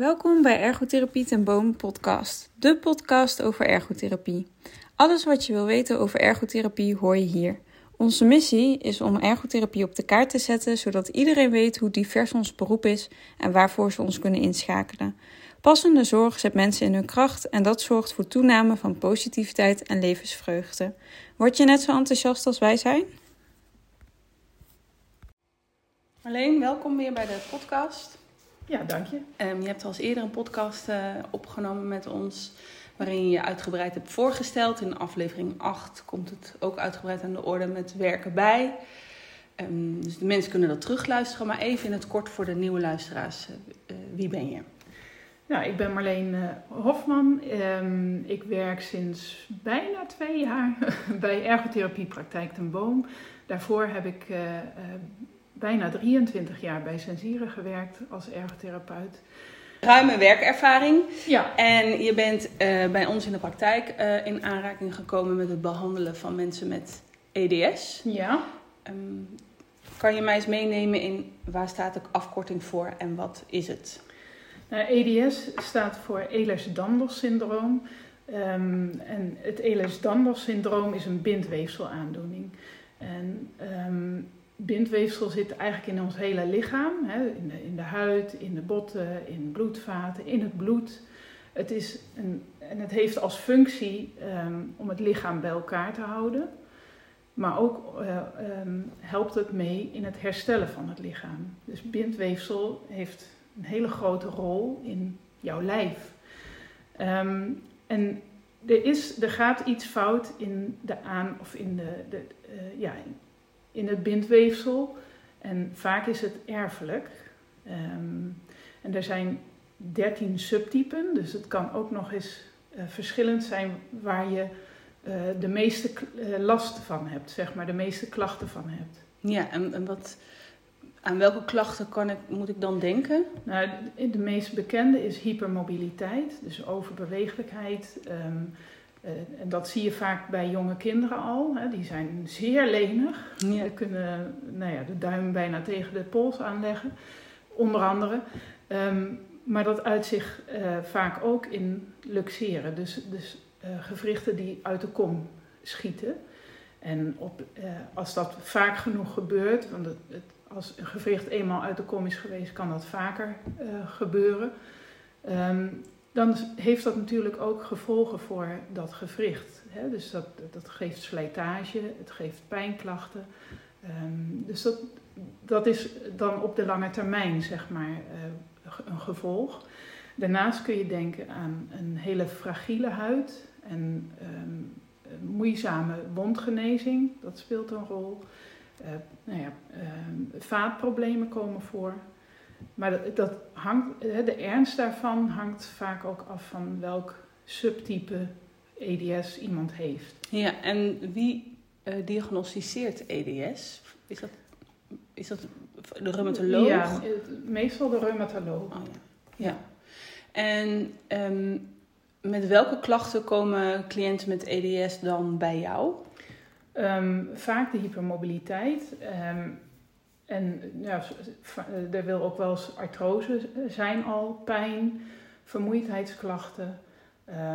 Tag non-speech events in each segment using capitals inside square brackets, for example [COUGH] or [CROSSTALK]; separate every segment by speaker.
Speaker 1: Welkom bij Ergotherapie ten Boom podcast, de podcast over ergotherapie. Alles wat je wil weten over ergotherapie hoor je hier. Onze missie is om ergotherapie op de kaart te zetten, zodat iedereen weet hoe divers ons beroep is en waarvoor ze ons kunnen inschakelen. Passende zorg zet mensen in hun kracht en dat zorgt voor toename van positiviteit en levensvreugde. Word je net zo enthousiast als wij zijn? Alleen, welkom weer bij de podcast.
Speaker 2: Ja, dank je.
Speaker 1: Um, je hebt al eens eerder een podcast uh, opgenomen met ons, waarin je je uitgebreid hebt voorgesteld. In aflevering 8 komt het ook uitgebreid aan de orde met werken bij. Um, dus de mensen kunnen dat terugluisteren, maar even in het kort voor de nieuwe luisteraars. Uh, uh, wie ben je?
Speaker 2: Nou, ik ben Marleen Hofman. Um, ik werk sinds bijna twee jaar [LAUGHS] bij Ergotherapiepraktijk ten Boom. Daarvoor heb ik bijna 23 jaar bij Sensieren gewerkt als ergotherapeut.
Speaker 1: Ruime werkervaring.
Speaker 2: Ja.
Speaker 1: En je bent uh, bij ons in de praktijk uh, in aanraking gekomen met het behandelen van mensen met EDS.
Speaker 2: Ja.
Speaker 1: Um, kan je mij eens meenemen in waar staat de afkorting voor en wat is het?
Speaker 2: Nou, EDS staat voor Ehlers-Danlos syndroom. Um, en het Ehlers-Danlos syndroom is een bindweefselaandoening. En um, bindweefsel zit eigenlijk in ons hele lichaam. Hè, in, de, in de huid, in de botten, in bloedvaten, in het bloed. Het is een, en het heeft als functie um, om het lichaam bij elkaar te houden. Maar ook uh, um, helpt het mee in het herstellen van het lichaam. Dus bindweefsel heeft een hele grote rol in jouw lijf. Um, en er, is, er gaat iets fout in de aan of in de, de uh, ja, in het bindweefsel. En vaak is het erfelijk. Um, en er zijn 13 subtypen, dus het kan ook nog eens uh, verschillend zijn waar je uh, de meeste uh, last van hebt, zeg maar, de meeste klachten van hebt.
Speaker 1: Ja, en, en wat, aan welke klachten kan ik, moet ik dan denken?
Speaker 2: Nou, de, de meest bekende is hypermobiliteit, dus overbewegelijkheid. Um, uh, en dat zie je vaak bij jonge kinderen al. Hè. Die zijn zeer lenig. Ja. Die kunnen nou ja, de duim bijna tegen de pols aanleggen, onder andere. Um, maar dat uit zich uh, vaak ook in luxeren. Dus, dus uh, gewrichten die uit de kom schieten. En op, als dat vaak genoeg gebeurt, want het, het, als een gewricht eenmaal uit de kom is geweest, kan dat vaker gebeuren. Um, dan heeft dat natuurlijk ook gevolgen voor dat gewricht. Hè? Dus dat, dat geeft slijtage, het geeft pijnklachten. Um, dus dat, dat is dan op de lange termijn, zeg maar, uh, een gevolg. Daarnaast kun je denken aan een hele fragiele huid en um, moeizame wondgenezing, dat speelt een rol. Uh, nou ja, uh, vaatproblemen komen voor. Maar dat, dat hangt, de ernst daarvan hangt vaak ook af van welk subtype EDS iemand heeft.
Speaker 1: Ja, en wie uh, diagnosticeert EDS? Is dat, is dat de reumatoloog?
Speaker 2: Ja, meestal de reumatoloog.
Speaker 1: Oh, ja. ja. En um, met welke klachten komen cliënten met EDS dan bij jou?
Speaker 2: Um, vaak de hypermobiliteit. Um, en ja, er wil ook wel eens artrose zijn al, pijn, vermoeidheidsklachten.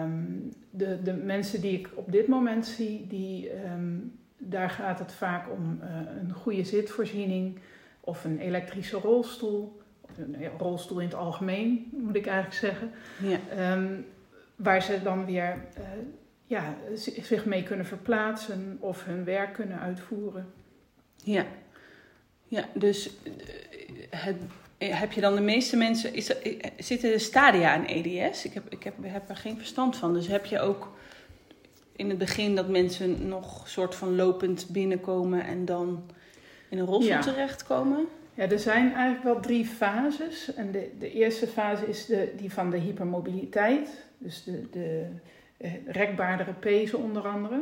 Speaker 2: Um, de, de mensen die ik op dit moment zie, die, um, daar gaat het vaak om uh, een goede zitvoorziening of een elektrische rolstoel. Een rolstoel in het algemeen, moet ik eigenlijk zeggen.
Speaker 1: Ja.
Speaker 2: Um, waar ze dan weer uh, ja, zich mee kunnen verplaatsen of hun werk kunnen uitvoeren.
Speaker 1: Ja, ja, dus het, heb je dan de meeste mensen, is er, zitten er stadia aan EDS? Ik heb, ik heb, heb er geen verstand van. Dus heb je ook in het begin dat mensen nog soort van lopend binnenkomen en dan in een rolstoel ja. terechtkomen?
Speaker 2: Ja, er zijn eigenlijk wel drie fases. En de, de eerste fase is de, die van de hypermobiliteit. Dus de, de rekbaardere pezen onder andere.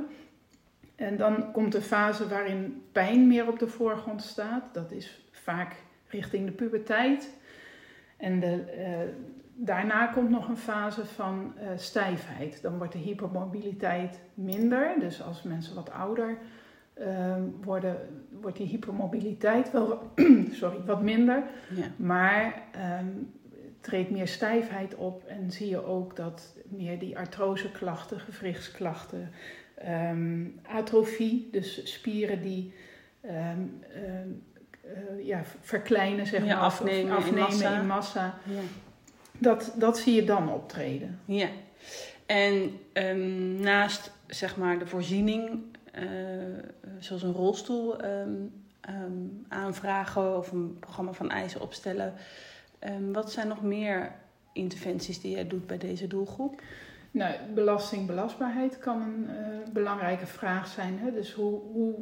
Speaker 2: En dan komt de fase waarin pijn meer op de voorgrond staat. Dat is vaak richting de puberteit. En de, uh, daarna komt nog een fase van uh, stijfheid. Dan wordt de hypermobiliteit minder. Dus als mensen wat ouder uh, worden, wordt die hypermobiliteit wel [CLEARS THROAT] sorry, wat minder.
Speaker 1: Ja.
Speaker 2: Maar um, treedt meer stijfheid op en zie je ook dat meer die artroseklachten, gewrichtsklachten, ehm, atrofie, dus spieren die ehm, ehm, eh, ja, verkleinen, zeg
Speaker 1: Ja,
Speaker 2: maar, of
Speaker 1: afnemen in massa.
Speaker 2: in massa.
Speaker 1: Ja.
Speaker 2: Dat, dat zie je dan optreden.
Speaker 1: Ja. En naast zeg maar de voorziening, eh, zoals een rolstoel aanvragen of een programma van eisen opstellen, wat zijn nog meer interventies die jij doet bij deze doelgroep?
Speaker 2: Nou, belasting, belastbaarheid kan een eh, belangrijke vraag zijn. Hè? Dus hoe, hoe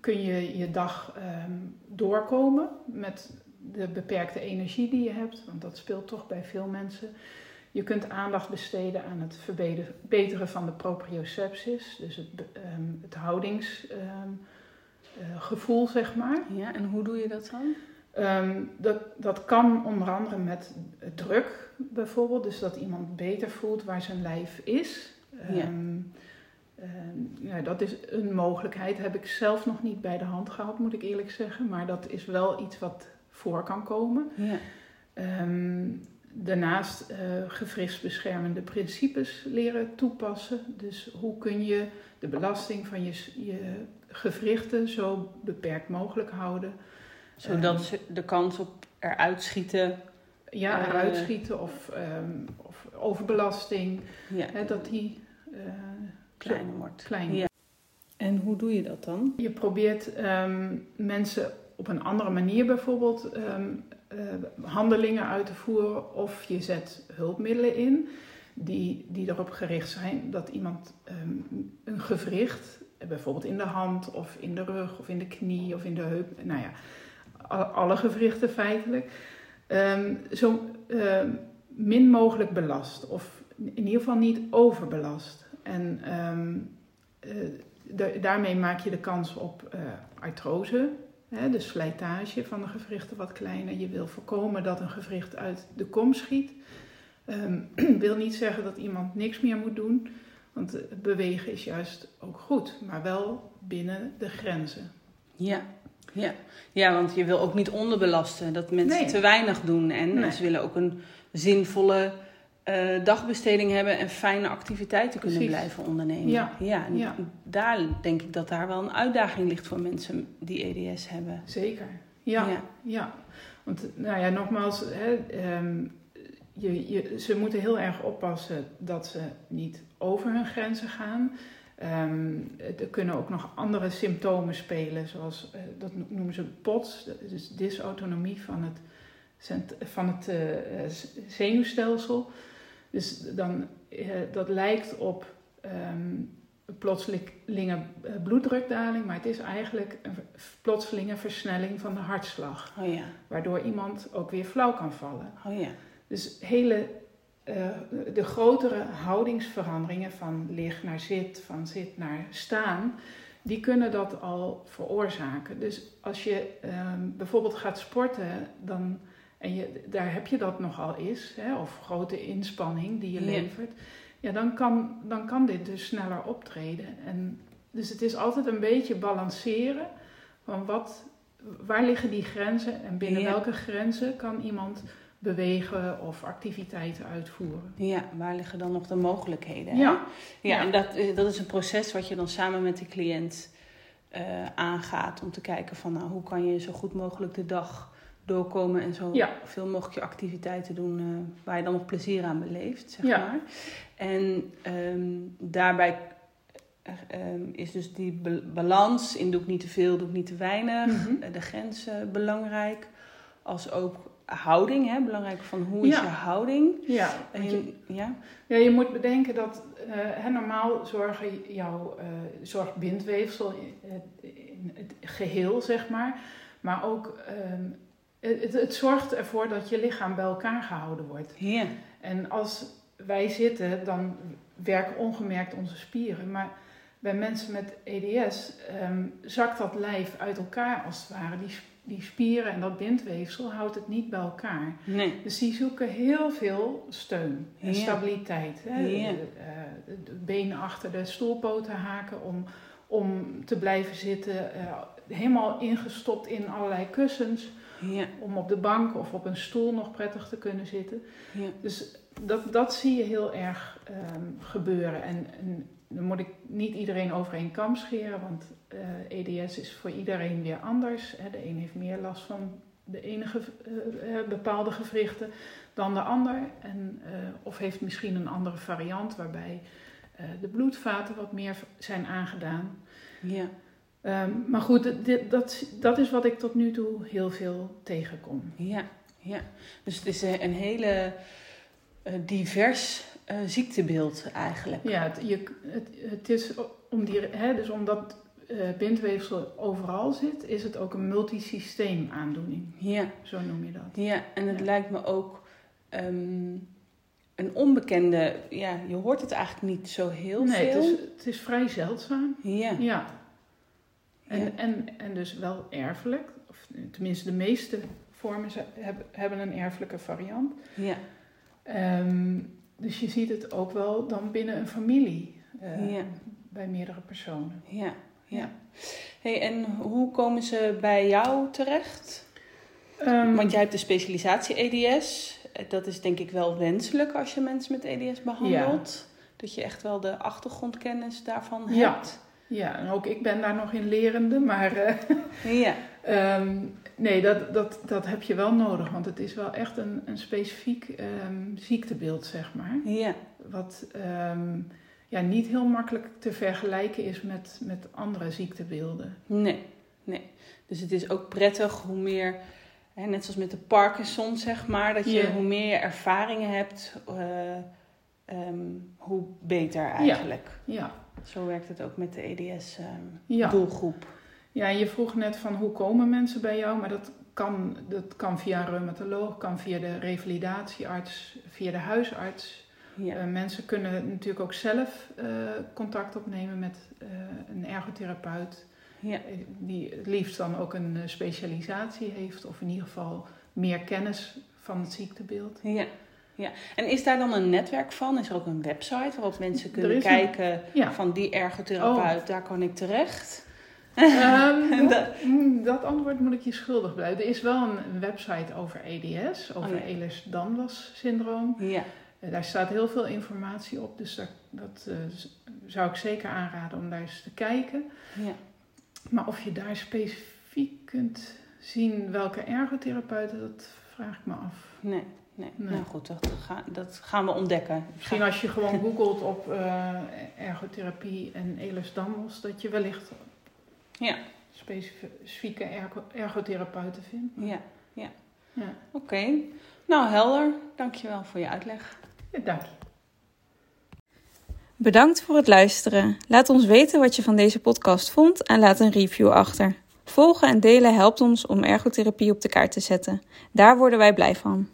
Speaker 2: kun je je dag ehm, doorkomen met de beperkte energie die je hebt? Want dat speelt toch bij veel mensen. Je kunt aandacht besteden aan het verbeteren van de proprioceptie, dus het, ehm, het houdingsgevoel, zeg maar.
Speaker 1: Ja, en hoe doe je dat dan?
Speaker 2: Ehm, dat, dat kan onder andere met druk bijvoorbeeld, dus dat iemand beter voelt waar zijn lijf is.
Speaker 1: Ja.
Speaker 2: Ehm, ehm, ja, dat is een mogelijkheid. Heb ik zelf nog niet bij de hand gehad, moet ik eerlijk zeggen. Maar dat is wel iets wat voor kan komen.
Speaker 1: Ja.
Speaker 2: Ehm, daarnaast eh gewrichtsbeschermende principes leren toepassen. Dus hoe kun je de belasting van je, je gewrichten zo beperkt mogelijk houden.
Speaker 1: Zodat ze de kans op eruit schieten.
Speaker 2: Ja,
Speaker 1: Eh,
Speaker 2: eruit schieten of, ehm, of overbelasting,
Speaker 1: Ja,
Speaker 2: hè, dat die eh,
Speaker 1: kleiner wordt.
Speaker 2: klein
Speaker 1: Ja. En hoe doe je dat dan?
Speaker 2: Je probeert ehm, mensen op een andere manier bijvoorbeeld ehm, eh, handelingen uit te voeren of je zet hulpmiddelen in die, die erop gericht zijn dat iemand een gewricht, bijvoorbeeld in de hand of in de rug of in de knie of in de heup, nou ja, alle gewrichten feitelijk, ehm, zo ehm, min mogelijk belast of in ieder geval niet overbelast. En ehm, eh, da- daarmee maak je de kans op eh, artrose, hè, de slijtage van de gewrichten wat kleiner. Je wil voorkomen dat een gewricht uit de kom schiet. [CLEARS THROAT] Wil niet zeggen dat iemand niks meer moet doen, want eh, bewegen is juist ook goed, maar wel binnen de grenzen.
Speaker 1: Ja. Ja. ja, want je wil ook niet onderbelasten. Dat mensen
Speaker 2: Nee.
Speaker 1: te weinig doen. En
Speaker 2: Nee.
Speaker 1: ze willen ook een zinvolle eh, dagbesteding hebben en fijne activiteiten kunnen
Speaker 2: Precies.
Speaker 1: blijven ondernemen.
Speaker 2: Ja.
Speaker 1: en
Speaker 2: Ja.
Speaker 1: daar denk ik dat daar wel een uitdaging ligt voor mensen die EDS hebben.
Speaker 2: Zeker. Ja,
Speaker 1: Ja.
Speaker 2: ja. Want, nou ja, nogmaals, hè, ehm, je, je, ze moeten heel erg oppassen dat ze niet over hun grenzen gaan. Ehm, er kunnen ook nog andere symptomen spelen, zoals, eh, dat noemen ze POTS, is dysautonomie van het, van het eh, zenuwstelsel. Dus dan, eh, dat lijkt op ehm, plotselinge bloeddrukdaling, maar het is eigenlijk een plotselinge versnelling van de hartslag,
Speaker 1: Oh ja,
Speaker 2: waardoor iemand ook weer flauw kan vallen.
Speaker 1: oh ja.
Speaker 2: Dus hele, eh, de grotere houdingsveranderingen van lig naar zit, van zit naar staan, die kunnen dat al veroorzaken. Dus als je ehm, bijvoorbeeld gaat sporten, dan, en je, daar heb je dat nogal eens, hè, of grote inspanning die je
Speaker 1: Ja.
Speaker 2: levert, ja, dan, kan, dan kan dit dus sneller optreden. En, dus het is altijd een beetje balanceren van wat, waar liggen die grenzen en binnen
Speaker 1: Ja.
Speaker 2: welke grenzen kan iemand bewegen of activiteiten uitvoeren.
Speaker 1: Ja, waar liggen dan nog de mogelijkheden?
Speaker 2: Ja.
Speaker 1: Ja,
Speaker 2: Ja.
Speaker 1: en dat, is- dat is een proces wat je dan samen met de cliënt eh, aangaat om te kijken van nou, hoe kan je zo goed mogelijk de dag doorkomen en zo
Speaker 2: Ja.
Speaker 1: veel mogelijk je activiteiten doen eh, waar je dan nog plezier aan beleeft, zeg
Speaker 2: Ja.
Speaker 1: maar. En ehm, daarbij eh, ehm, is dus die ba- balans in doe ik niet te veel, doe ik niet te weinig,
Speaker 2: Mhm.
Speaker 1: eh, de grenzen belangrijk, als ook houding, hè, belangrijk van hoe is
Speaker 2: Ja.
Speaker 1: je houding.
Speaker 2: Ja,
Speaker 1: En
Speaker 2: je,
Speaker 1: ja,
Speaker 2: ja, je moet bedenken dat eh, hè, normaal zorgen jouw eh zorgt bindweefsel eh, in het geheel, zeg maar. Maar ook ehm, het, het zorgt ervoor dat je lichaam bij elkaar gehouden wordt.
Speaker 1: ja.
Speaker 2: En als wij zitten, dan werken ongemerkt onze spieren. Maar bij mensen met EDS ehm, zakt dat lijf uit elkaar als het ware. Die, die spieren en dat bindweefsel houdt het niet bij elkaar.
Speaker 1: Nee.
Speaker 2: Dus die zoeken heel veel steun en
Speaker 1: Ja.
Speaker 2: stabiliteit. Hè?
Speaker 1: Ja.
Speaker 2: De, eh, de benen achter de stoelpoten haken om, om te blijven zitten. eh, helemaal ingestopt in allerlei kussens Ja. Om op de bank of op een stoel nog prettig te kunnen zitten.
Speaker 1: Ja.
Speaker 2: Dus dat, dat zie je heel erg ehm, gebeuren. En, en, dan moet ik niet iedereen over één kam scheren, want EDS is voor iedereen weer anders. Hè. De een heeft meer last van de enige bepaalde gewrichten dan de ander. En, of heeft misschien een andere variant waarbij de bloedvaten wat meer zijn aangedaan.
Speaker 1: Ja.
Speaker 2: Ehm, maar goed, dit, dat, dat is wat ik tot nu toe heel veel tegenkom.
Speaker 1: Ja, ja. dus het is een hele uh, divers uh, ziektebeeld eigenlijk.
Speaker 2: Ja, het, je, het, het is om die, hè, dus omdat uh, bindweefsel overal zit, is het ook een multisysteem aandoening.
Speaker 1: Ja.
Speaker 2: Zo noem je dat.
Speaker 1: Ja, en het lijkt me ook um, een onbekende, ja, je hoort het eigenlijk niet zo heel
Speaker 2: nee,
Speaker 1: veel.
Speaker 2: Nee, het is, het is vrij zeldzaam.
Speaker 1: Ja.
Speaker 2: Ja. En, en, en dus wel erfelijk, of tenminste de meeste vormen hebben een erfelijke variant.
Speaker 1: Ja.
Speaker 2: Um, dus je ziet het ook wel dan binnen een familie, uh,
Speaker 1: ja.
Speaker 2: bij meerdere personen.
Speaker 1: Ja, ja. Hey, en hoe komen ze bij jou terecht? Um, Want jij hebt de specialisatie EDS. Dat is denk ik wel wenselijk als je mensen met EDS behandelt. Ja. Dat je echt wel de achtergrondkennis daarvan hebt.
Speaker 2: Ja. Ja, en ook ik ben daar nog in lerende, maar uh, [LAUGHS]
Speaker 1: ja.
Speaker 2: um, nee, dat, dat, dat heb je wel nodig, want het is wel echt een, een specifiek um, ziektebeeld, zeg maar.
Speaker 1: Ja.
Speaker 2: Wat um, ja, niet heel makkelijk te vergelijken is met, met andere ziektebeelden.
Speaker 1: Nee, nee. Dus het is ook prettig hoe meer, hè, net zoals met de Parkinson, zeg maar, dat je
Speaker 2: Ja.
Speaker 1: hoe meer je ervaringen hebt, uh, hoe beter eigenlijk.
Speaker 2: Ja.
Speaker 1: Zo werkt het ook met de
Speaker 2: Ja.
Speaker 1: EDS-doelgroep.
Speaker 2: Ja, en je vroeg net van hoe komen mensen bij jou, maar dat kan, dat kan via een reumatoloog, kan via de revalidatiearts, via de huisarts.
Speaker 1: Ja.
Speaker 2: Uh, mensen kunnen natuurlijk ook zelf uh, contact opnemen met uh, een ergotherapeut.
Speaker 1: Ja.
Speaker 2: Die het liefst dan ook een specialisatie heeft, of in ieder geval meer kennis van het ziektebeeld.
Speaker 1: Ja. Ja, en is daar dan een netwerk van? Is er ook een website waarop mensen kunnen
Speaker 2: een-
Speaker 1: kijken
Speaker 2: ja.
Speaker 1: van die ergotherapeut,
Speaker 2: Oh.
Speaker 1: daar kan ik terecht?
Speaker 2: Ehm, [LAUGHS]
Speaker 1: Dat-
Speaker 2: antwoord moet ik je schuldig blijven. Er is wel een, website over EDS, over
Speaker 1: Oh ja.
Speaker 2: Ehlers-Danlos syndroom.
Speaker 1: Ja,
Speaker 2: Eh, daar staat heel veel informatie op, dus dat, dat eh, zou ik zeker aanraden om daar eens te kijken.
Speaker 1: ja.
Speaker 2: Maar of je daar specifiek kunt zien welke ergotherapeuten, dat vraag ik me af.
Speaker 1: Nee, nee.
Speaker 2: Nee.
Speaker 1: Nou goed, dat, ga, dat gaan we ontdekken.
Speaker 2: Misschien als je gewoon [LAUGHS] googelt op eh, ergotherapie en Ehlers-Danlos, dat je wellicht
Speaker 1: Ja,
Speaker 2: specifieke ergo- ergotherapeuten vindt.
Speaker 1: ja, ja.
Speaker 2: Ja.
Speaker 1: Oké. Nou, helder. Dankjewel voor je uitleg.
Speaker 2: Ja, dank je.
Speaker 1: Bedankt voor het luisteren. Laat ons weten wat je van deze podcast vond en laat een review achter. Volgen en delen helpt ons om ergotherapie op de kaart te zetten. Daar worden wij blij van.